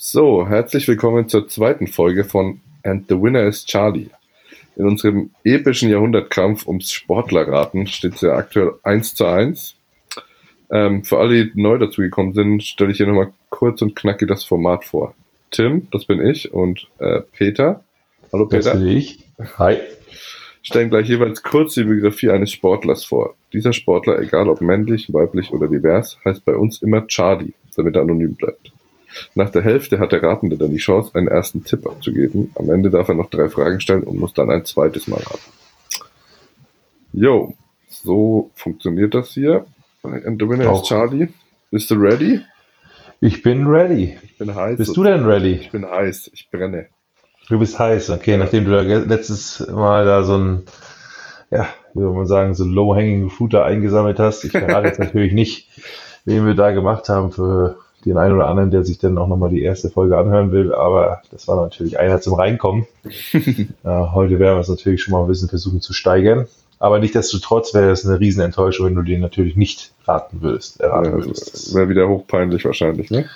So, herzlich willkommen zur zweiten Folge von And the Winner is Charlie. In unserem epischen Jahrhundertkampf ums Sportlerraten steht es ja aktuell 1 zu 1. Ähm, für alle, die neu dazugekommen sind, stelle ich hier nochmal kurz und knackig das Format vor. Tim, das bin ich, und äh, Peter. Hallo Peter. Das bin ich. Hi. Stellen gleich jeweils kurz die Biografie eines Sportlers vor. Dieser Sportler, egal ob männlich, weiblich oder divers, heißt bei uns immer Charlie, damit er anonym bleibt. Nach der Hälfte hat der Ratende dann die Chance, einen ersten Tipp abzugeben. Am Ende darf er noch drei Fragen stellen und muss dann ein zweites Mal raten. Jo, so funktioniert das hier. And the winner is Charlie. Bist du ready? Ich bin ready. Ich bin heiß. Bist du denn ready? Ich bin heiß. Ich brenne. Du bist heiß, okay, nachdem du da letztes Mal da so ein, ja, wie soll man sagen, so low-hanging Footer eingesammelt hast. Ich verrate jetzt natürlich nicht, wen wir da gemacht haben für den einen oder anderen, der sich dann auch nochmal die erste Folge anhören will, aber das war natürlich einer zum Reinkommen. ja, heute werden wir es natürlich schon mal ein bisschen versuchen zu steigern. Aber nichtsdestotrotz wäre es eine Riesenenttäuschung, wenn du den natürlich nicht raten würdest. Erraten ja, würdest. Wäre wieder hochpeinlich wahrscheinlich, ne?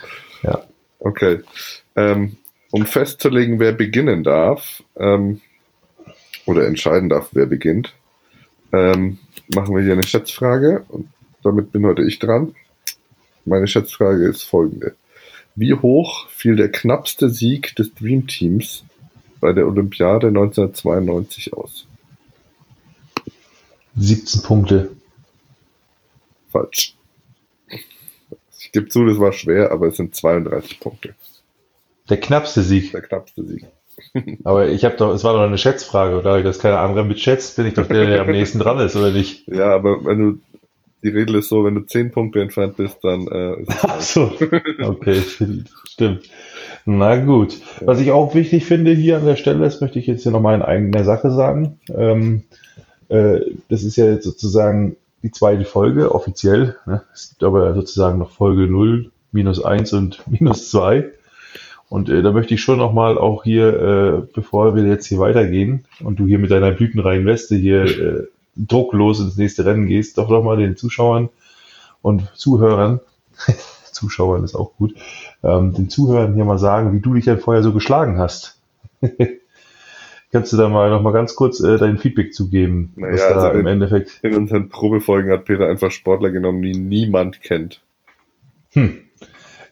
Ja. Okay. Ähm, um festzulegen, wer beginnen darf, ähm, oder entscheiden darf, wer beginnt, ähm, machen wir hier eine Schätzfrage und damit bin heute ich dran. Meine Schätzfrage ist folgende. Wie hoch fiel der knappste Sieg des Dream Teams bei der Olympiade 1992 aus? 17 Punkte. Falsch. Ich gebe zu, das war schwer, aber es sind 32 Punkte. Der knappste Sieg. Der knappste Sieg. Aber ich habe doch, es war doch eine Schätzfrage, oder? Da das keine andere mitschätzt, bin ich doch der, der am nächsten dran ist, oder nicht? Ja, aber wenn du die Regel ist so, wenn du zehn Punkte entfernt bist, dann äh, ist es Ach so. Okay, stimmt. Na gut. Ja. Was ich auch wichtig finde hier an der Stelle, das möchte ich jetzt hier nochmal in eigener Sache sagen. Ähm, äh, das ist ja jetzt sozusagen die zweite Folge, offiziell. Ne? Es gibt aber sozusagen noch Folge 0, minus 1 und minus 2. Und äh, da möchte ich schon nochmal auch hier, äh, bevor wir jetzt hier weitergehen und du hier mit deiner blütenreichen Weste hier äh, drucklos ins nächste Rennen gehst, doch nochmal den Zuschauern und Zuhörern, Zuschauern ist auch gut, ähm, den Zuhörern hier mal sagen, wie du dich denn vorher so geschlagen hast. Kannst du da mal noch mal ganz kurz äh, dein Feedback zugeben, naja, was da also im in, Endeffekt. In unseren Probefolgen hat Peter einfach Sportler genommen, die niemand kennt. Hm.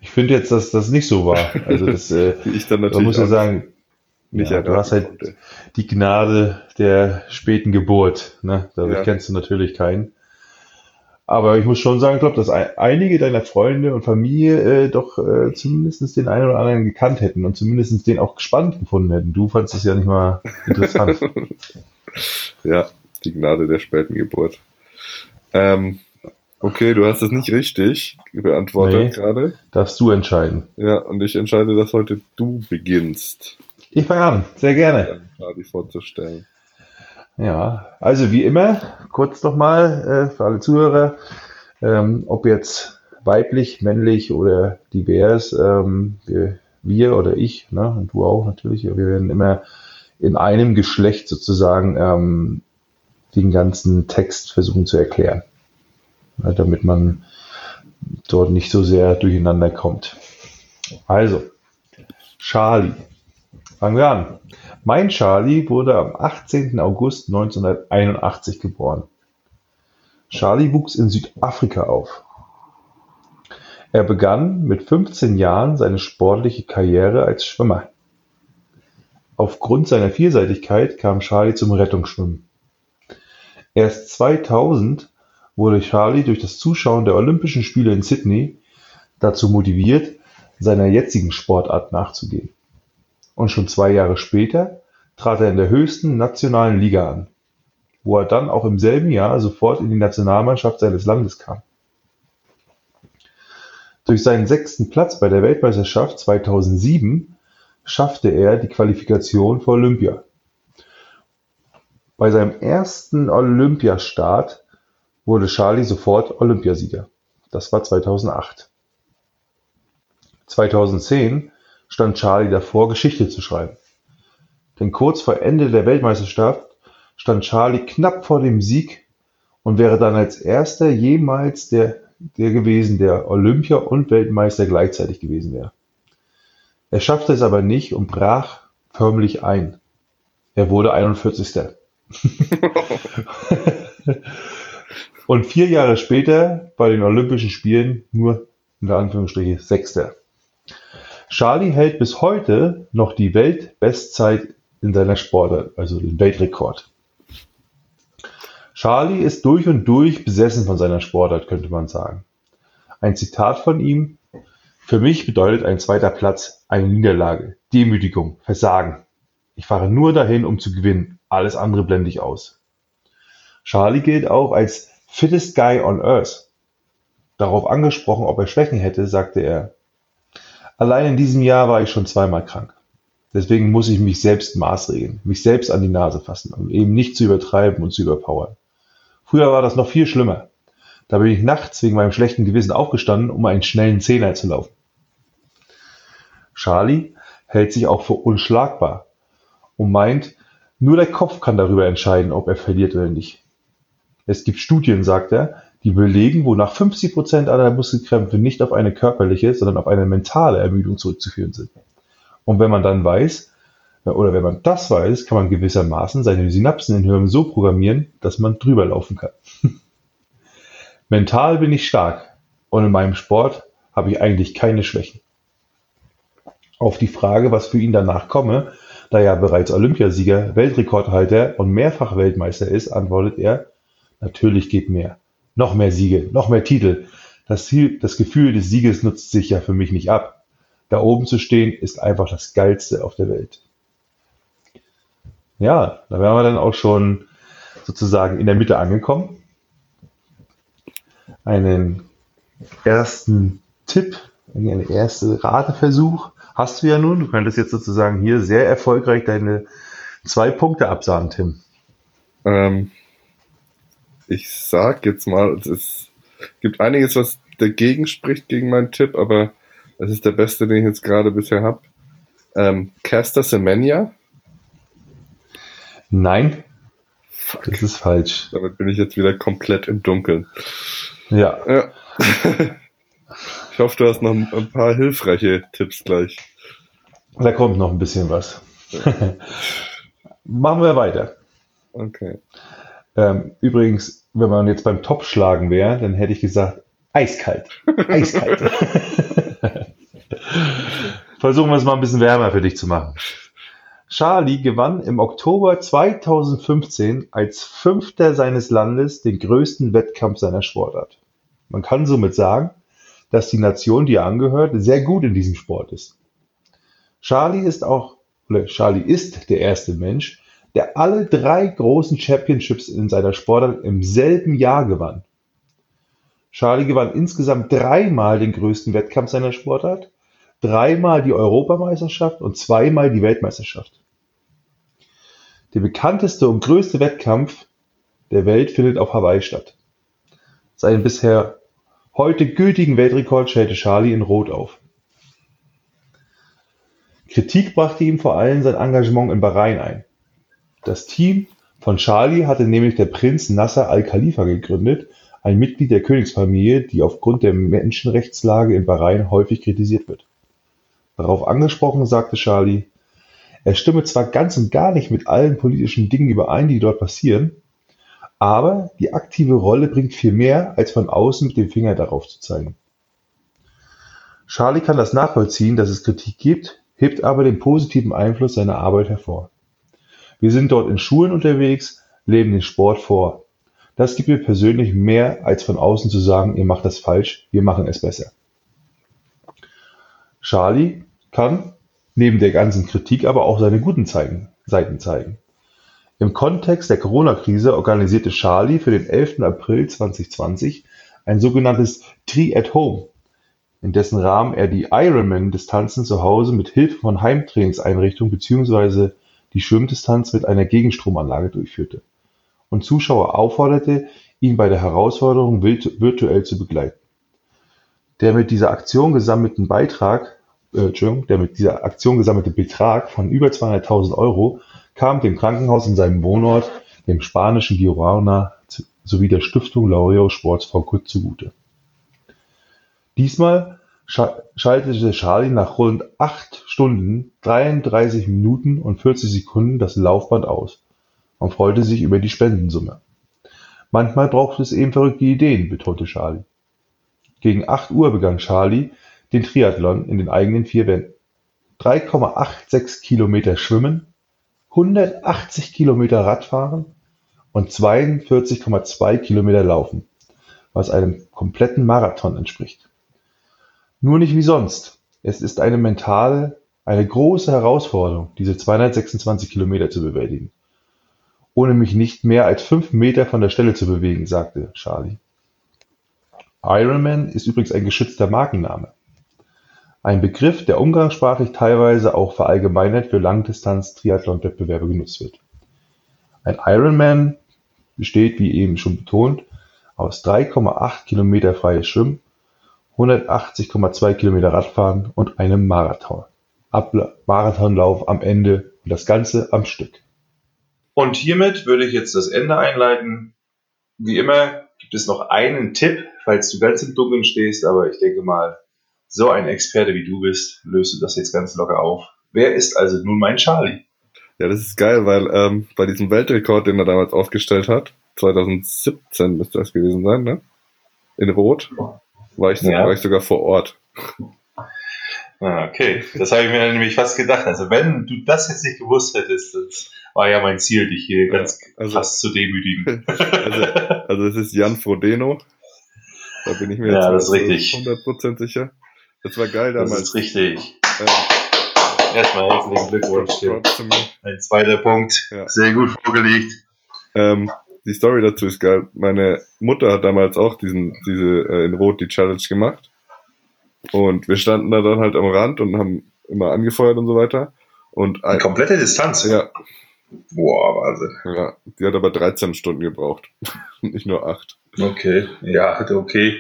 Ich finde jetzt, dass das nicht so war. Also das, äh, ich dann natürlich man muss ja sagen, nicht ja, du hast halt konnte. die Gnade der späten Geburt. Ne? Dadurch ja. kennst du natürlich keinen. Aber ich muss schon sagen, ich glaube, dass einige deiner Freunde und Familie äh, doch äh, zumindest den einen oder anderen gekannt hätten und zumindest den auch gespannt gefunden hätten. Du fandest es ja nicht mal interessant. ja, die Gnade der späten Geburt. Ähm, okay, du hast es nicht richtig beantwortet nee, gerade. Darfst du entscheiden. Ja, und ich entscheide, dass heute du beginnst. Ich fange an, sehr gerne. Charlie vorzustellen. Ja, also wie immer, kurz nochmal äh, für alle Zuhörer, ähm, ob jetzt weiblich, männlich oder divers, ähm, wir, wir oder ich, ne, und du auch natürlich, wir werden immer in einem Geschlecht sozusagen ähm, den ganzen Text versuchen zu erklären, ne, damit man dort nicht so sehr durcheinander kommt. Also, Charlie Fangen wir an. Mein Charlie wurde am 18. August 1981 geboren. Charlie wuchs in Südafrika auf. Er begann mit 15 Jahren seine sportliche Karriere als Schwimmer. Aufgrund seiner Vielseitigkeit kam Charlie zum Rettungsschwimmen. Erst 2000 wurde Charlie durch das Zuschauen der Olympischen Spiele in Sydney dazu motiviert, seiner jetzigen Sportart nachzugehen und schon zwei Jahre später trat er in der höchsten nationalen Liga an, wo er dann auch im selben Jahr sofort in die Nationalmannschaft seines Landes kam. Durch seinen sechsten Platz bei der Weltmeisterschaft 2007 schaffte er die Qualifikation für Olympia. Bei seinem ersten Olympiastart wurde Charlie sofort Olympiasieger. Das war 2008. 2010 stand Charlie davor, Geschichte zu schreiben. Denn kurz vor Ende der Weltmeisterschaft stand Charlie knapp vor dem Sieg und wäre dann als erster jemals der, der gewesen, der Olympia und Weltmeister gleichzeitig gewesen wäre. Er schaffte es aber nicht und brach förmlich ein. Er wurde 41. und vier Jahre später bei den Olympischen Spielen nur in Anführungsstrichen Sechster. Charlie hält bis heute noch die Weltbestzeit in seiner Sportart, also den Weltrekord. Charlie ist durch und durch besessen von seiner Sportart, könnte man sagen. Ein Zitat von ihm: Für mich bedeutet ein zweiter Platz eine Niederlage, Demütigung, Versagen. Ich fahre nur dahin, um zu gewinnen. Alles andere blende ich aus. Charlie gilt auch als fittest guy on earth. Darauf angesprochen, ob er Schwächen hätte, sagte er, allein in diesem Jahr war ich schon zweimal krank. Deswegen muss ich mich selbst maßregeln, mich selbst an die Nase fassen, um eben nicht zu übertreiben und zu überpowern. Früher war das noch viel schlimmer. Da bin ich nachts wegen meinem schlechten Gewissen aufgestanden, um einen schnellen Zehner zu laufen. Charlie hält sich auch für unschlagbar und meint, nur der Kopf kann darüber entscheiden, ob er verliert oder nicht. Es gibt Studien, sagt er, die belegen, wonach 50 Prozent aller Muskelkrämpfe nicht auf eine körperliche, sondern auf eine mentale Ermüdung zurückzuführen sind. Und wenn man dann weiß, oder wenn man das weiß, kann man gewissermaßen seine Synapsen in Hirn so programmieren, dass man drüber laufen kann. Mental bin ich stark und in meinem Sport habe ich eigentlich keine Schwächen. Auf die Frage, was für ihn danach komme, da er bereits Olympiasieger, Weltrekordhalter und mehrfach Weltmeister ist, antwortet er, natürlich geht mehr. Noch mehr Siege, noch mehr Titel. Das, Ziel, das Gefühl des Sieges nutzt sich ja für mich nicht ab. Da oben zu stehen ist einfach das Geilste auf der Welt. Ja, da wären wir dann auch schon sozusagen in der Mitte angekommen. Einen ersten Tipp, einen ersten Rateversuch hast du ja nun. Du könntest jetzt sozusagen hier sehr erfolgreich deine zwei Punkte absagen, Tim. Ähm, ich sag jetzt mal, es gibt einiges, was dagegen spricht gegen meinen Tipp, aber es ist der beste, den ich jetzt gerade bisher habe. Ähm, Caster Semenya. Nein, Fuck. das ist falsch. Damit bin ich jetzt wieder komplett im Dunkeln. Ja. ja. ich hoffe, du hast noch ein paar hilfreiche Tipps gleich. Da kommt noch ein bisschen was. Machen wir weiter. Okay. Ähm, übrigens, wenn man jetzt beim Top-Schlagen wäre, dann hätte ich gesagt, eiskalt. Eiskalt. Versuchen wir es mal ein bisschen wärmer für dich zu machen. Charlie gewann im Oktober 2015 als Fünfter seines Landes den größten Wettkampf seiner Sportart. Man kann somit sagen, dass die Nation, die er angehört, sehr gut in diesem Sport ist. Charlie ist auch, oder Charlie ist der erste Mensch, der alle drei großen Championships in seiner Sportart im selben Jahr gewann. Charlie gewann insgesamt dreimal den größten Wettkampf seiner Sportart, dreimal die Europameisterschaft und zweimal die Weltmeisterschaft. Der bekannteste und größte Wettkampf der Welt findet auf Hawaii statt. Seinen bisher heute gültigen Weltrekord stellte Charlie in Rot auf. Kritik brachte ihm vor allem sein Engagement in Bahrain ein. Das Team von Charlie hatte nämlich der Prinz Nasser al-Khalifa gegründet, ein Mitglied der Königsfamilie, die aufgrund der Menschenrechtslage in Bahrain häufig kritisiert wird. Darauf angesprochen sagte Charlie, er stimme zwar ganz und gar nicht mit allen politischen Dingen überein, die dort passieren, aber die aktive Rolle bringt viel mehr, als von außen mit dem Finger darauf zu zeigen. Charlie kann das nachvollziehen, dass es Kritik gibt, hebt aber den positiven Einfluss seiner Arbeit hervor. Wir sind dort in Schulen unterwegs, leben den Sport vor. Das gibt mir persönlich mehr, als von außen zu sagen, ihr macht das falsch, wir machen es besser. Charlie kann neben der ganzen Kritik aber auch seine guten Seiten zeigen. Im Kontext der Corona-Krise organisierte Charlie für den 11. April 2020 ein sogenanntes Tree at Home in dessen Rahmen er die Ironman-Distanzen zu Hause mit Hilfe von Heimtrainingseinrichtungen bzw. die Schwimmdistanz mit einer Gegenstromanlage durchführte und Zuschauer aufforderte, ihn bei der Herausforderung virtuell zu begleiten. Der mit dieser Aktion gesammelten Beitrag, äh, der mit dieser Aktion gesammelte Betrag von über 200.000 Euro kam dem Krankenhaus in seinem Wohnort, dem spanischen Girona sowie der Stiftung Laureus Sports v. Zugute. Diesmal schaltete Charlie nach rund acht Stunden, 33 Minuten und 40 Sekunden das Laufband aus und freute sich über die Spendensumme. Manchmal braucht es eben verrückte Ideen, betonte Charlie. Gegen 8 Uhr begann Charlie den Triathlon in den eigenen vier Wänden. 3,86 Kilometer Schwimmen, 180 Kilometer Radfahren und 42,2 Kilometer Laufen, was einem kompletten Marathon entspricht. Nur nicht wie sonst. Es ist eine mentale, eine große Herausforderung, diese 226 Kilometer zu bewältigen. Ohne mich nicht mehr als fünf Meter von der Stelle zu bewegen, sagte Charlie. Ironman ist übrigens ein geschützter Markenname. Ein Begriff, der umgangssprachlich teilweise auch verallgemeinert für Langdistanz-Triathlon-Wettbewerbe genutzt wird. Ein Ironman besteht, wie eben schon betont, aus 3,8 Kilometer freies Schwimmen 180,2 Kilometer Radfahren und einem Marathon. Marathonlauf am Ende und das Ganze am Stück. Und hiermit würde ich jetzt das Ende einleiten. Wie immer gibt es noch einen Tipp, falls du ganz im Dunkeln stehst, aber ich denke mal, so ein Experte wie du bist, löst du das jetzt ganz locker auf. Wer ist also nun mein Charlie? Ja, das ist geil, weil ähm, bei diesem Weltrekord, den er damals aufgestellt hat, 2017 müsste das gewesen sein, ne? In Rot, war ich, ja. war ich sogar vor Ort. Ah, okay, das habe ich mir nämlich fast gedacht. Also wenn du das jetzt nicht gewusst hättest, das war ja mein Ziel, dich hier ganz also, fast zu demütigen. Also, also es ist Jan Frodeno. Da bin ich mir ja, jetzt 100% sicher. Das war geil damals. Das ist richtig. Ähm, Erstmal herzlichen Glückwunsch. Ein zweiter Punkt. Ja. Sehr gut vorgelegt. Ähm, die Story dazu ist geil. Meine Mutter hat damals auch diesen, diese äh, in Rot die Challenge gemacht. Und wir standen da dann halt am Rand und haben immer angefeuert und so weiter. Und ein, komplette Distanz. Ja. Boah, Wahnsinn. Ja, die hat aber 13 Stunden gebraucht. Nicht nur 8. Okay, ja, okay.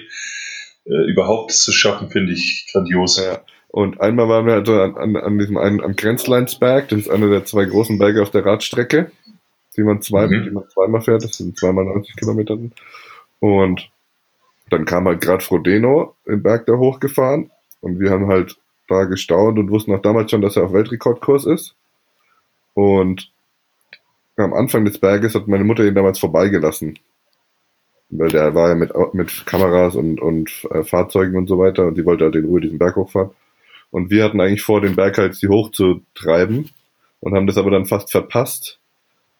Äh, überhaupt zu schaffen, finde ich grandios. Ja. Und einmal waren wir also an, an, an diesem einen, am Grenzleinsberg, das ist einer der zwei großen Berge auf der Radstrecke die man, zwei, mhm. die man zweimal fährt, das sind zweimal 90 Kilometer. Und dann kam halt gerade Frodeno den Berg da hochgefahren und wir haben halt da gestaunt und wussten auch damals schon, dass er auf Weltrekordkurs ist. Und am Anfang des Berges hat meine Mutter ihn damals vorbeigelassen. Weil der war ja mit, mit Kameras und, und äh, Fahrzeugen und so weiter und sie wollte halt in Ruhe diesen Berg hochfahren. Und wir hatten eigentlich vor, den Berg halt sie hochzutreiben und haben das aber dann fast verpasst,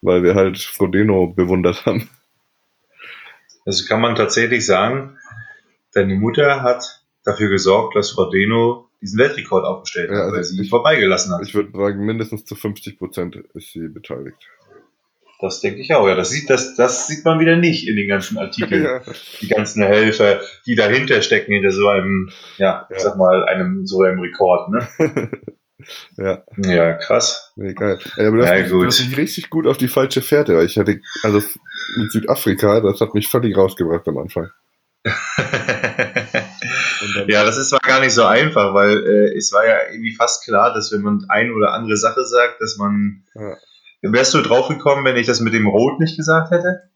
weil wir halt Frodeno bewundert haben. Also kann man tatsächlich sagen, deine Mutter hat dafür gesorgt, dass Frodeno diesen Weltrekord aufgestellt ja, hat, also weil sie ihn vorbeigelassen hat. Ich würde sagen, mindestens zu 50 Prozent ist sie beteiligt. Das denke ich auch, ja. Das sieht, das, das sieht man wieder nicht in den ganzen Artikeln. ja. Die ganzen Helfer, die dahinter stecken, hinter so einem, ja, ja. ich sag mal, einem, so einem Rekord, ne? Ja. Ja, krass. Nee, geil. Ey, aber das, ja, gut. das ist richtig gut auf die falsche Fährte, weil ich hatte, also mit Südafrika, das hat mich völlig rausgebracht am Anfang. ja, das ist zwar gar nicht so einfach, weil äh, es war ja irgendwie fast klar, dass wenn man eine oder andere Sache sagt, dass man. Ja. Wärst du drauf gekommen, wenn ich das mit dem Rot nicht gesagt hätte?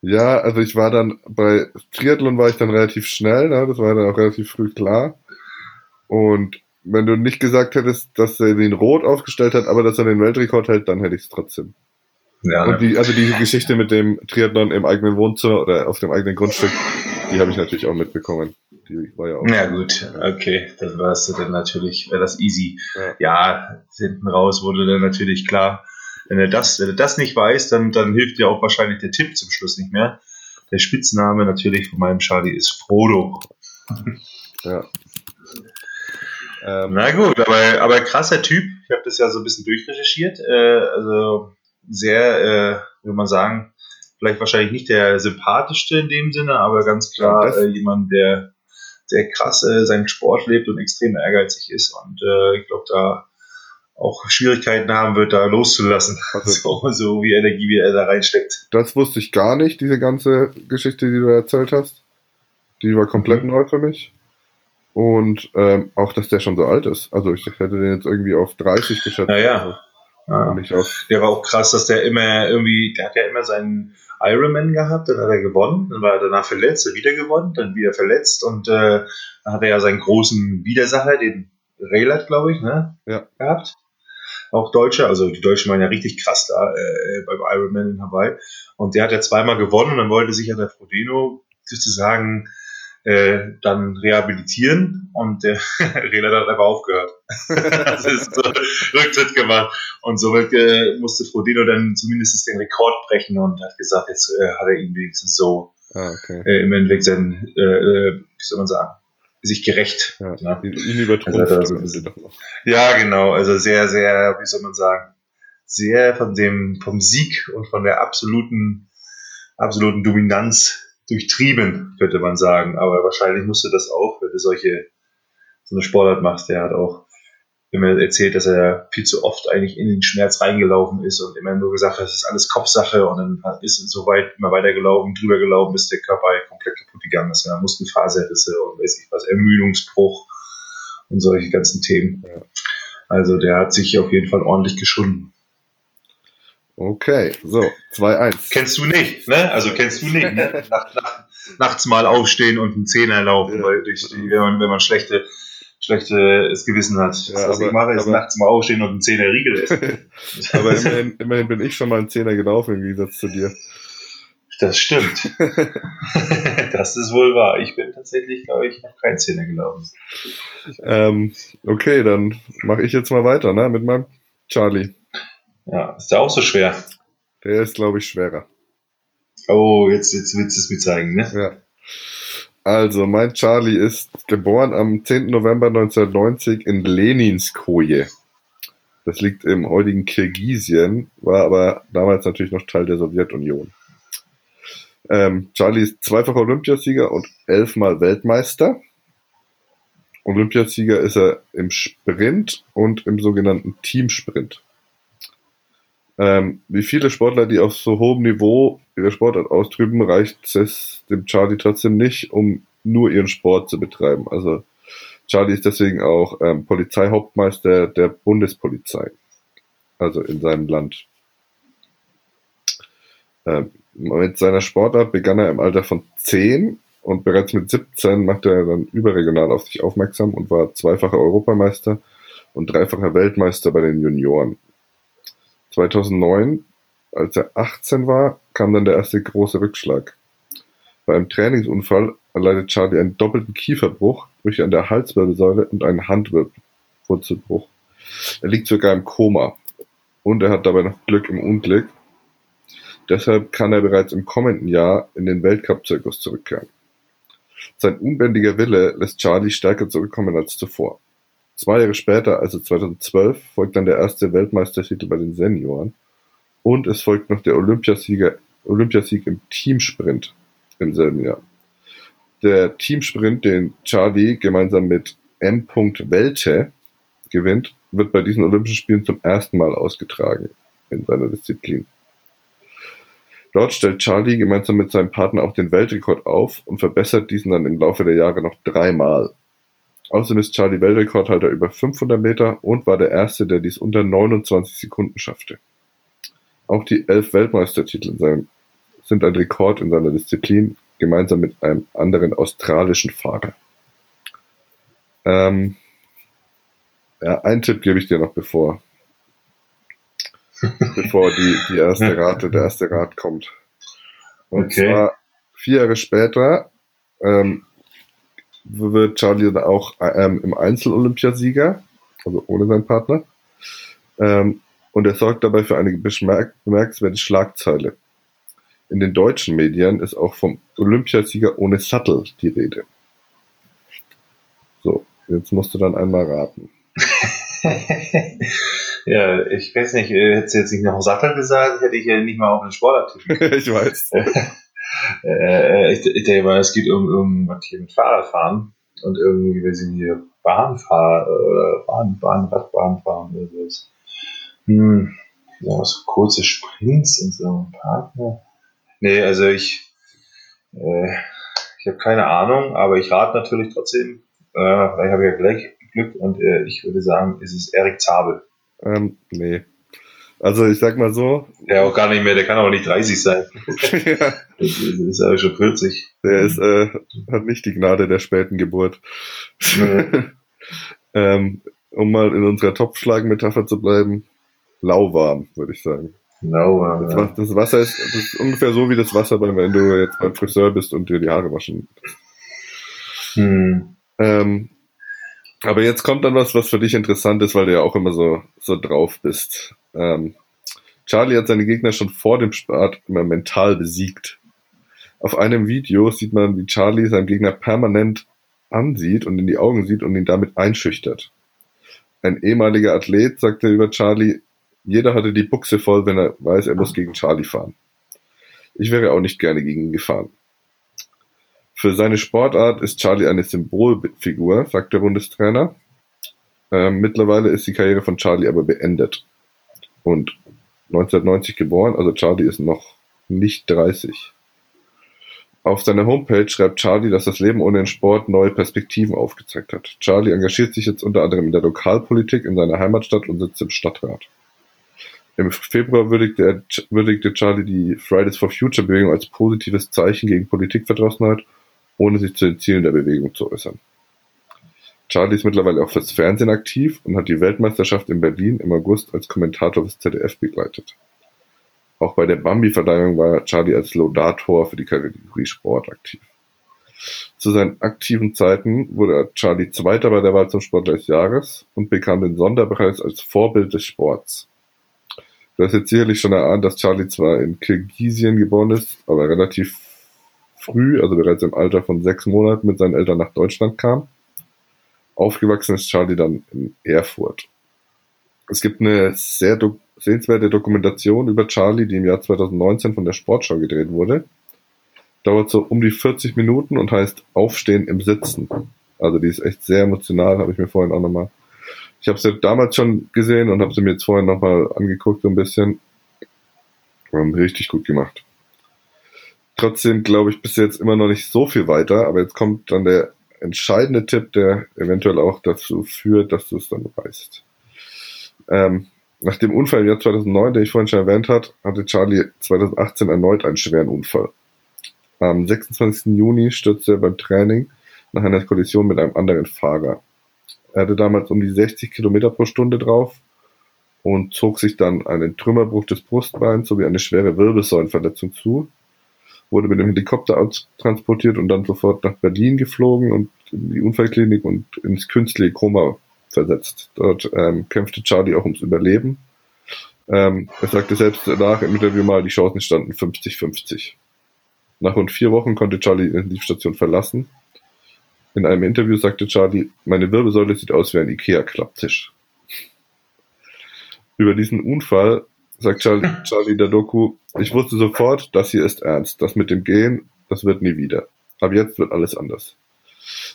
Ja, also ich war dann bei Triathlon war ich dann relativ schnell, ne? das war dann auch relativ früh klar. Und wenn du nicht gesagt hättest, dass er den rot aufgestellt hat, aber dass er den Weltrekord hält, dann hätte ich es trotzdem. Ja, und die, also diese Geschichte mit dem Triathlon im eigenen Wohnzimmer oder auf dem eigenen Grundstück, die habe ich natürlich auch mitbekommen. Die war ja auch. Ja gut, okay, dann warst du dann natürlich, wäre das easy. Ja. ja, hinten raus wurde dann natürlich klar, wenn er das, wenn er das nicht weiß, dann, dann hilft dir auch wahrscheinlich der Tipp zum Schluss nicht mehr. Der Spitzname natürlich von meinem Charlie ist Frodo. Ja, ähm, Na gut, aber, aber krasser Typ. Ich habe das ja so ein bisschen durchrecherchiert. Äh, also sehr, äh, würde man sagen, vielleicht wahrscheinlich nicht der sympathischste in dem Sinne, aber ganz klar äh, jemand, der, der krass äh, seinen Sport lebt und extrem ehrgeizig ist und äh, ich glaube, da auch Schwierigkeiten haben wird, da loszulassen. Also, so, so wie Energie, wie er da reinsteckt. Das wusste ich gar nicht, diese ganze Geschichte, die du erzählt hast. Die war komplett mhm. neu für mich. Und ähm, auch, dass der schon so alt ist. Also ich hätte den jetzt irgendwie auf 30 geschätzt. Naja. Ja. Ja. Der war auch krass, dass der immer irgendwie, der hat ja immer seinen Ironman gehabt, dann hat er gewonnen, dann war er danach verletzt, er wieder gewonnen, dann wieder verletzt und äh, dann hat er ja seinen großen Widersacher, den Raylat, glaube ich, ne, ja. gehabt. Auch Deutscher, also die Deutschen waren ja richtig krass da äh, beim Ironman in Hawaii. Und der hat ja zweimal gewonnen und dann wollte sich ja der Frodeno sozusagen äh, dann rehabilitieren und der Rehler hat einfach aufgehört. das ist so Rücktritt gemacht. Und somit äh, musste Frodeno dann zumindest den Rekord brechen und hat gesagt, jetzt äh, hat er ihn wenigstens so ah, okay. äh, im Endeffekt sein, äh, äh, wie soll man sagen, sich gerecht. Ja. Ihn, ihn übertrumpft. Also, also, ja, genau. Also sehr, sehr, wie soll man sagen, sehr von dem, vom Sieg und von der absoluten, absoluten Dominanz durchtrieben, könnte man sagen. Aber wahrscheinlich musste das auch, wenn du solche, so eine Sportart machst, der hat auch immer erzählt, dass er viel zu oft eigentlich in den Schmerz reingelaufen ist und immer nur gesagt hat, das ist alles Kopfsache und dann ist es so weit immer weitergelaufen, drüber gelaufen, bis der Körper komplett kaputt gegangen ist. Ja, Muskelfaserrisse und weiß ich was, Ermüdungsbruch und solche ganzen Themen. Ja. Also der hat sich auf jeden Fall ordentlich geschunden. Okay, so, 2-1. Kennst du nicht, ne? Also kennst du nicht, ne? Nacht, nachts mal aufstehen und einen Zehner laufen, ja. weil durch die, wenn man, wenn man schlechte, schlechtes Gewissen hat. Ja, was aber, ich mache, ist aber, nachts mal aufstehen und einen Zehner Riegel essen. aber immerhin, immerhin bin ich schon mal einen Zehner gelaufen, im Gegensatz zu dir. Das stimmt. das ist wohl wahr. Ich bin tatsächlich, glaube ich, noch kein Zehner gelaufen. Ähm, okay, dann mache ich jetzt mal weiter, ne, mit meinem Charlie. Ja, ist der auch so schwer? Der ist, glaube ich, schwerer. Oh, jetzt, jetzt willst du es mir zeigen, ne? Ja. Also, mein Charlie ist geboren am 10. November 1990 in Leninskoje. Das liegt im heutigen Kirgisien, war aber damals natürlich noch Teil der Sowjetunion. Ähm, Charlie ist zweifacher Olympiasieger und elfmal Weltmeister. Olympiasieger ist er im Sprint und im sogenannten Teamsprint. Ähm, wie viele Sportler, die auf so hohem Niveau ihre Sportart austrüben, reicht es dem Charlie trotzdem nicht, um nur ihren Sport zu betreiben. Also Charlie ist deswegen auch ähm, Polizeihauptmeister der Bundespolizei, also in seinem Land. Ähm, mit seiner Sportart begann er im Alter von 10 und bereits mit 17 machte er dann überregional auf sich aufmerksam und war zweifacher Europameister und dreifacher Weltmeister bei den Junioren. 2009, als er 18 war, kam dann der erste große Rückschlag. Bei einem Trainingsunfall erleidet Charlie einen doppelten Kieferbruch, Brüche an der Halswirbelsäule und einen Handwurzelbruch. Er liegt sogar im Koma und er hat dabei noch Glück im Unglück. Deshalb kann er bereits im kommenden Jahr in den Weltcup-Zirkus zurückkehren. Sein unbändiger Wille lässt Charlie stärker zurückkommen als zuvor. Zwei Jahre später, also 2012, folgt dann der erste Weltmeistertitel bei den Senioren und es folgt noch der Olympiasieger, Olympiasieg im Teamsprint im selben Jahr. Der Teamsprint, den Charlie gemeinsam mit M. Welte gewinnt, wird bei diesen Olympischen Spielen zum ersten Mal ausgetragen in seiner Disziplin. Dort stellt Charlie gemeinsam mit seinem Partner auch den Weltrekord auf und verbessert diesen dann im Laufe der Jahre noch dreimal. Außerdem ist Charlie Weltrekordhalter über 500 Meter und war der Erste, der dies unter 29 Sekunden schaffte. Auch die elf Weltmeistertitel sind ein Rekord in seiner Disziplin, gemeinsam mit einem anderen australischen Fahrer. Ähm, ja, einen Tipp gebe ich dir noch, bevor, bevor die, die erste Rate, der erste Rat kommt. Und okay. zwar vier Jahre später ähm, wird Charlie dann auch ähm, im Einzel-Olympiasieger, also ohne seinen Partner. Ähm, und er sorgt dabei für eine bemerk bemerkenswerte Schlagzeile. In den deutschen Medien ist auch vom Olympiasieger ohne Sattel die Rede. So, jetzt musst du dann einmal raten. ja, ich weiß nicht, hättest du jetzt nicht noch Sattel gesagt, hätte ich ja nicht mal auf einen Sportart Ich weiß. äh, ich, ich denke mal, es geht um, um was hier mit Fahrradfahren und irgendwie, wir sind hier Bahnfahr oder Bahn, Bahn, oder sowas. Hm, ja, so kurze Sprints und so ein Partner. Nee, also ich, äh, ich habe keine Ahnung, aber ich rate natürlich trotzdem, äh, ich habe ja gleich Glück und äh, ich würde sagen, es ist Erik Zabel. Ähm, nee. Also ich sag mal so. Der auch gar nicht mehr, der kann auch nicht 30 sein. ja. Das ist aber schon 40. Der ist, äh, hat nicht die Gnade der späten Geburt. ähm, um mal in unserer Topfschlagen-Metapher zu bleiben, lauwarm, würde ich sagen. Lauwarm. Das, ja. das, Wasser ist, das ist ungefähr so wie das Wasser, wenn du jetzt beim Friseur bist und dir die Haare waschen. Hm. Ähm, aber jetzt kommt dann was, was für dich interessant ist, weil du ja auch immer so, so drauf bist. Ähm, Charlie hat seine Gegner schon vor dem Start immer mental besiegt. Auf einem Video sieht man, wie Charlie seinen Gegner permanent ansieht und in die Augen sieht und ihn damit einschüchtert. Ein ehemaliger Athlet sagte über Charlie, jeder hatte die Buchse voll, wenn er weiß, er muss gegen Charlie fahren. Ich wäre auch nicht gerne gegen ihn gefahren. Für seine Sportart ist Charlie eine Symbolfigur, sagt der Bundestrainer. Ähm, mittlerweile ist die Karriere von Charlie aber beendet. Und 1990 geboren, also Charlie ist noch nicht 30. Auf seiner Homepage schreibt Charlie, dass das Leben ohne den Sport neue Perspektiven aufgezeigt hat. Charlie engagiert sich jetzt unter anderem in der Lokalpolitik in seiner Heimatstadt und sitzt im Stadtrat. Im Februar würdigte, würdigte Charlie die Fridays for Future Bewegung als positives Zeichen gegen Politikverdrossenheit ohne sich zu den Zielen der Bewegung zu äußern. Charlie ist mittlerweile auch fürs Fernsehen aktiv und hat die Weltmeisterschaft in Berlin im August als Kommentator fürs ZDF begleitet. Auch bei der Bambi-Verleihung war Charlie als Laudator für die Kategorie Sport aktiv. Zu seinen aktiven Zeiten wurde Charlie Zweiter bei der Wahl zum Sportler des Jahres und bekam den Sonderpreis als Vorbild des Sports. Du hast jetzt sicherlich schon erahnt, dass Charlie zwar in Kirgisien geboren ist, aber relativ früh, also bereits im Alter von sechs Monaten, mit seinen Eltern nach Deutschland kam. Aufgewachsen ist Charlie dann in Erfurt. Es gibt eine sehr do sehenswerte Dokumentation über Charlie, die im Jahr 2019 von der Sportschau gedreht wurde. Dauert so um die 40 Minuten und heißt Aufstehen im Sitzen. Also die ist echt sehr emotional, habe ich mir vorhin auch nochmal. Ich habe sie damals schon gesehen und habe sie mir jetzt vorhin nochmal angeguckt, so ein bisschen. Richtig gut gemacht. Trotzdem glaube ich bis jetzt immer noch nicht so viel weiter, aber jetzt kommt dann der entscheidende Tipp, der eventuell auch dazu führt, dass du es dann weißt. Ähm, nach dem Unfall im Jahr 2009, den ich vorhin schon erwähnt hat, hatte Charlie 2018 erneut einen schweren Unfall. Am 26. Juni stürzte er beim Training nach einer Kollision mit einem anderen Fahrer. Er hatte damals um die 60 Kilometer pro Stunde drauf und zog sich dann einen Trümmerbruch des Brustbeins sowie eine schwere Wirbelsäulenverletzung zu, wurde mit dem Helikopter transportiert und dann sofort nach Berlin geflogen und in die Unfallklinik und ins künstliche Koma versetzt. Dort ähm, kämpfte Charlie auch ums Überleben. Ähm, er sagte selbst danach im Interview mal, die Chancen standen 50-50. Nach rund vier Wochen konnte Charlie die Intensivstation verlassen. In einem Interview sagte Charlie, meine Wirbelsäule sieht aus wie ein Ikea-Klapptisch. Über diesen Unfall sagt Charlie, Charlie der Doku, ich wusste sofort, das hier ist ernst. Das mit dem Gehen, das wird nie wieder. Aber jetzt wird alles anders.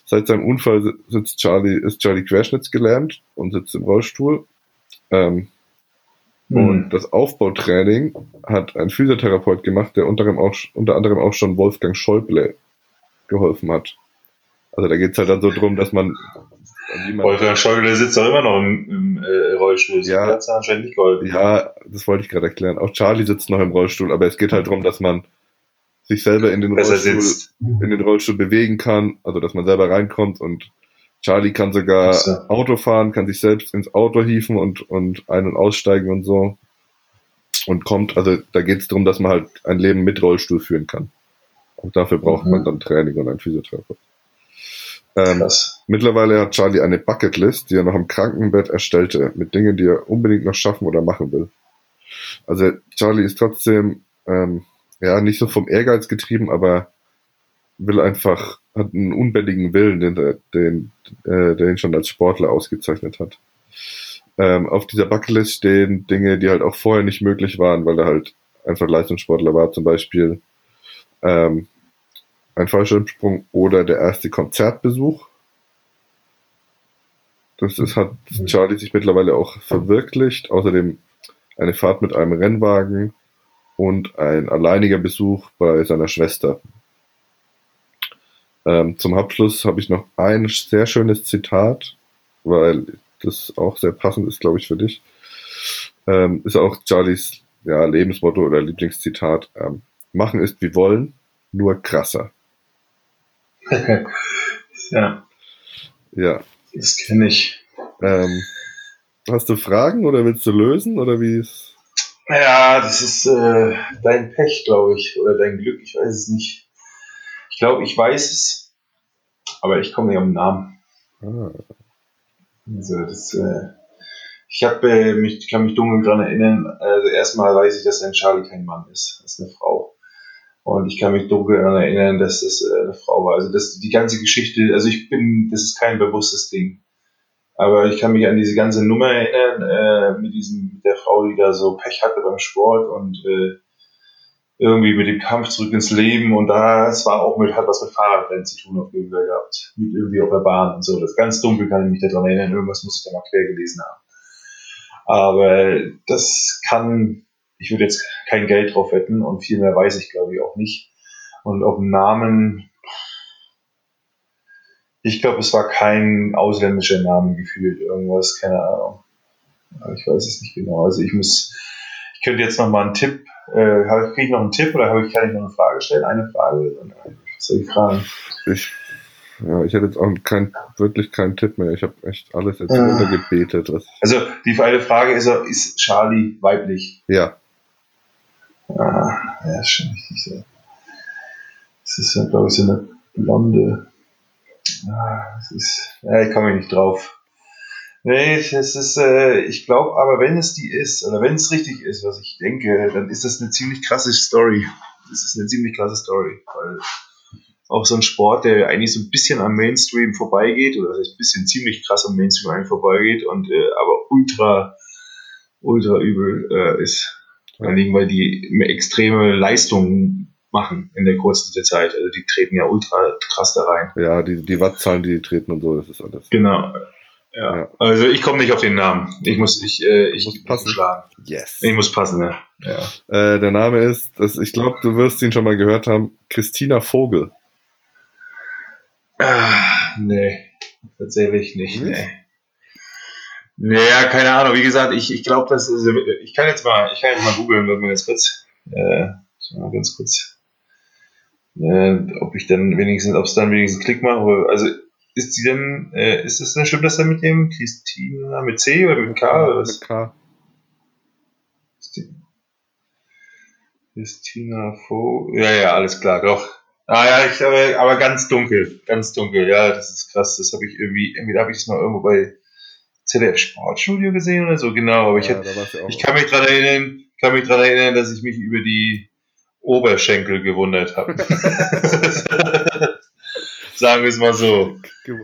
Seit seinem Unfall sitzt Charlie, ist Charlie querschnittsgelähmt und sitzt im Rollstuhl. Ähm, mhm. Und das Aufbautraining hat ein Physiotherapeut gemacht, der unter anderem auch, unter anderem auch schon Wolfgang Schäuble geholfen hat. Also da geht es halt dann so drum, dass man Wolfgang Schäuble sitzt doch immer noch im, im äh, Rollstuhl. Ja, das anscheinend nicht geholfen. Ja, das wollte ich gerade erklären. Auch Charlie sitzt noch im Rollstuhl, aber es geht halt darum, dass man sich selber in den, Rollstuhl, in den Rollstuhl bewegen kann, also dass man selber reinkommt und Charlie kann sogar so. Auto fahren, kann sich selbst ins Auto hieven und, und ein- und aussteigen und so. Und kommt, also da geht es darum, dass man halt ein Leben mit Rollstuhl führen kann. Und dafür braucht mhm. man dann Training und einen Physiotherapeut. Ähm, mittlerweile hat Charlie eine Bucketlist, die er noch im Krankenbett erstellte, mit Dingen, die er unbedingt noch schaffen oder machen will. Also Charlie ist trotzdem ähm, ja nicht so vom Ehrgeiz getrieben, aber will einfach, hat einen unbändigen Willen, den, den, äh, der ihn schon als Sportler ausgezeichnet hat. Ähm, auf dieser Bucketlist stehen Dinge, die halt auch vorher nicht möglich waren, weil er halt einfach Leistungssportler war, zum Beispiel ähm, ein Fallschirmsprung oder der erste Konzertbesuch. Das ist, hat Charlie sich mittlerweile auch verwirklicht. Außerdem eine Fahrt mit einem Rennwagen und ein alleiniger Besuch bei seiner Schwester. Ähm, zum Abschluss habe ich noch ein sehr schönes Zitat, weil das auch sehr passend ist, glaube ich, für dich. Ähm, ist auch Charlies ja, Lebensmotto oder Lieblingszitat. Ähm, machen ist wie wollen, nur krasser. ja. Ja. Das kenne ich. Ähm, hast du Fragen oder willst du lösen oder wie ist? Ja, das ist äh, dein Pech, glaube ich, oder dein Glück, ich weiß es nicht. Ich glaube, ich weiß es, aber ich komme nicht auf den Namen. Ah. Also das, äh, ich habe äh, mich, kann mich dunkel daran erinnern. Also erstmal weiß ich, dass ein Charlie kein Mann ist, das ist eine Frau. Und ich kann mich dunkel daran erinnern, dass das äh, eine Frau war. Also das, die ganze Geschichte, also ich bin, das ist kein bewusstes Ding. Aber ich kann mich an diese ganze Nummer erinnern, äh, mit diesem, mit der Frau, die da so Pech hatte beim Sport und äh, irgendwie mit dem Kampf zurück ins Leben und da, es war auch mit, hat was mit Fahrradrennen zu tun auf jeden Fall gehabt. Mit irgendwie auf der Bahn und so. Das ganz dunkel kann ich mich daran erinnern, irgendwas muss ich da mal quer gelesen haben. Aber das kann, ich würde jetzt kein Geld drauf wetten und viel mehr weiß ich glaube ich auch nicht. Und auf den Namen, ich glaube, es war kein ausländischer Name gefühlt, irgendwas, keine Ahnung. Ich weiß es nicht genau. Also ich muss, ich könnte jetzt noch mal einen Tipp, äh, kriege ich noch einen Tipp oder ich, kann ich noch eine Frage stellen? Eine Frage? Was soll ich fragen? Ich, ja, ich hätte jetzt auch kein, wirklich keinen Tipp mehr. Ich habe echt alles jetzt äh, runtergebetet. Also die eine Frage ist, ist Charlie weiblich? Ja. Ah, ja, ist schon richtig so. Das ist ja, glaube ich, so eine blonde Ah, das ist, ja, ich komme nicht drauf. Nee, es ist, äh, ich glaube aber, wenn es die ist, oder wenn es richtig ist, was ich denke, dann ist das eine ziemlich krasse Story. Das ist eine ziemlich krasse Story, weil auch so ein Sport, der eigentlich so ein bisschen am Mainstream vorbeigeht, oder ein bisschen ziemlich krass am Mainstream vorbeigeht und äh, aber ultra, ultra übel äh, ist. Vor allem, weil die extreme Leistungen machen in der kurzen Zeit. Also die treten ja ultra krass da rein. Ja, die, die Wattzahlen, die, die treten und so, das ist alles. Genau. Ja. ja. Also ich komme nicht auf den Namen. Ich muss, ich, äh, ich muss passen. Schlagen. Yes. Ich muss passen, ja. ja. Äh, der Name ist, das, ich glaube, du wirst ihn schon mal gehört haben, Christina Vogel. Ah, nee, tatsächlich nicht. nicht? Nee. Naja, keine Ahnung. Wie gesagt, ich, ich glaube, das ist, ich kann jetzt mal, ich kann jetzt mal googeln, wenn wir jetzt kurz, äh, mal ganz kurz äh, ob ich dann wenigstens, ob es dann wenigstens Klick mache. Also ist sie denn, äh, ist es denn, stimmt das denn mit dem Christina mit C oder mit K? Oder was? Mit K. Christina Fo. Ja, ja, alles klar, doch. Ah ja, ich aber, aber ganz dunkel, ganz dunkel. Ja, das ist krass. Das habe ich irgendwie, irgendwie habe ich es mal irgendwo bei ZDF Sportstudio gesehen oder so, genau. Aber ja, ich, ich kann mich daran erinnern, kann mich daran erinnern, dass ich mich über die Oberschenkel gewundert habe. Sagen wir es mal so.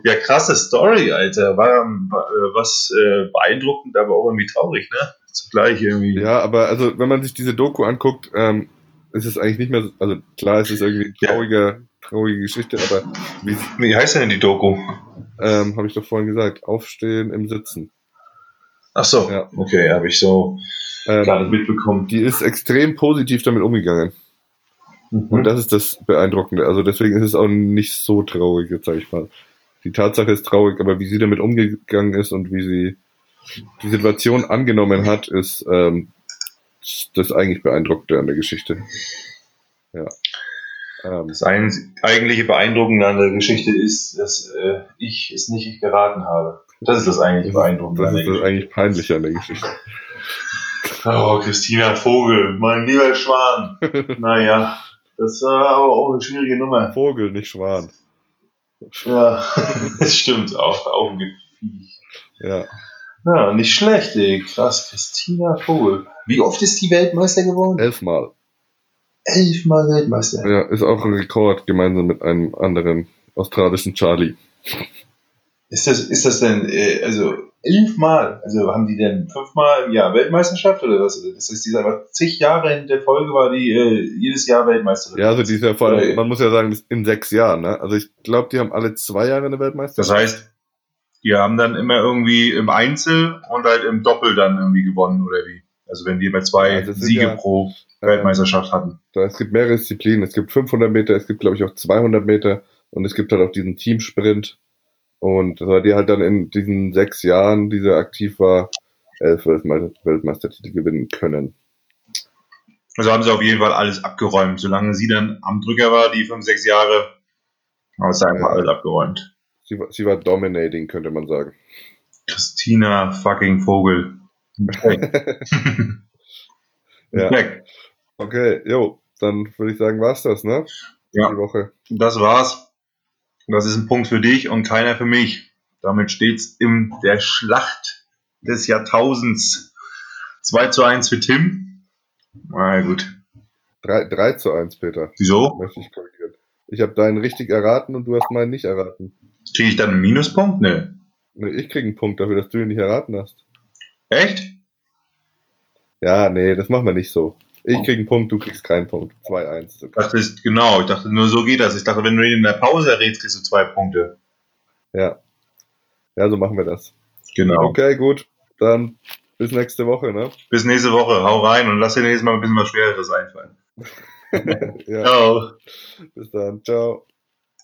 Ja, krasse Story, Alter. War, war was äh, beeindruckend, aber auch irgendwie traurig, ne? Zugleich irgendwie. Ja, aber also wenn man sich diese Doku anguckt, ähm, ist es eigentlich nicht mehr, so, also klar, es ist irgendwie eine traurige, ja. Traurige Geschichte, aber wie, wie heißt denn die Doku? Ähm, habe ich doch vorhin gesagt, aufstehen im Sitzen. Ach so, ja. okay, habe ich so ähm, gerade mitbekommen. Die ist extrem positiv damit umgegangen. Mhm. Und das ist das Beeindruckende. Also deswegen ist es auch nicht so traurig, jetzt sage ich mal. Die Tatsache ist traurig, aber wie sie damit umgegangen ist und wie sie die Situation angenommen hat, ist ähm, das eigentlich Beeindruckende an der Geschichte. Ja. Ähm, das ein, eigentliche Beeindruckende an der Geschichte ist, dass äh, ich es nicht geraten habe. Das ist das eigentlich Beeindruckende. Das ist das eigentlich Peinliche an der Geschichte. Oh, Christina Vogel, mein lieber Schwan. naja. Das war aber auch eine schwierige Nummer. Vogel, nicht Schwan. Ja, das stimmt, auch, auch ein Viech. Ja. Ja, nicht schlecht, ey. Krass, Christina Vogel. Wie oft ist die Weltmeister geworden? Elfmal. Elfmal Weltmeister. Ja, ist auch ein Rekord, gemeinsam mit einem anderen australischen Charlie. Ist das, ist das denn, äh, also elfmal. Also haben die denn fünfmal im Jahr Weltmeisterschaft oder was? Das heißt, die einfach zig Jahre in der Folge war die äh, jedes Jahr Weltmeister. Ja, also die ist ja vor allem, man muss ja sagen, in sechs Jahren, ne? Also ich glaube, die haben alle zwei Jahre eine Weltmeisterschaft. Das heißt, die haben dann immer irgendwie im Einzel und halt im Doppel dann irgendwie gewonnen oder wie? Also wenn die immer zwei ja, Siege ja, pro Weltmeisterschaft hatten. es gibt mehrere Disziplinen. Es gibt 500 Meter, es gibt glaube ich auch 200 Meter und es gibt halt auch diesen Teamsprint und weil die halt dann in diesen sechs Jahren, die sie aktiv war, elf Weltmeistertitel gewinnen können. Also haben sie auf jeden Fall alles abgeräumt. Solange sie dann am Drücker war, die fünf, sechs Jahre, haben sie einfach ja. alles abgeräumt. Sie war, sie war dominating, könnte man sagen. Christina fucking Vogel. ja. Okay, jo, dann würde ich sagen, war's das, ne? Ja. Die Woche. Das war's. Das ist ein Punkt für dich und keiner für mich. Damit steht's in der Schlacht des Jahrtausends. 2 zu 1 für Tim. Na gut. 3, 3 zu 1, Peter. Wieso? Möchte ich korrigieren. Ich habe deinen richtig erraten und du hast meinen nicht erraten. Kriege ich dann einen Minuspunkt? Ne. Nee, ich kriege einen Punkt dafür, dass du ihn nicht erraten hast. Echt? Ja, nee, das machen wir nicht so. Ich krieg einen Punkt, du kriegst keinen Punkt. 2-1. Ich dachte, genau, ich dachte, nur so geht das. Ich dachte, wenn du ihn in der Pause errätst, kriegst du zwei Punkte. Ja. Ja, so machen wir das. Genau. Okay, gut. Dann bis nächste Woche, ne? Bis nächste Woche. Hau rein und lass dir nächstes Mal ein bisschen was Schwereres einfallen. ja. Ciao. Bis dann. Ciao.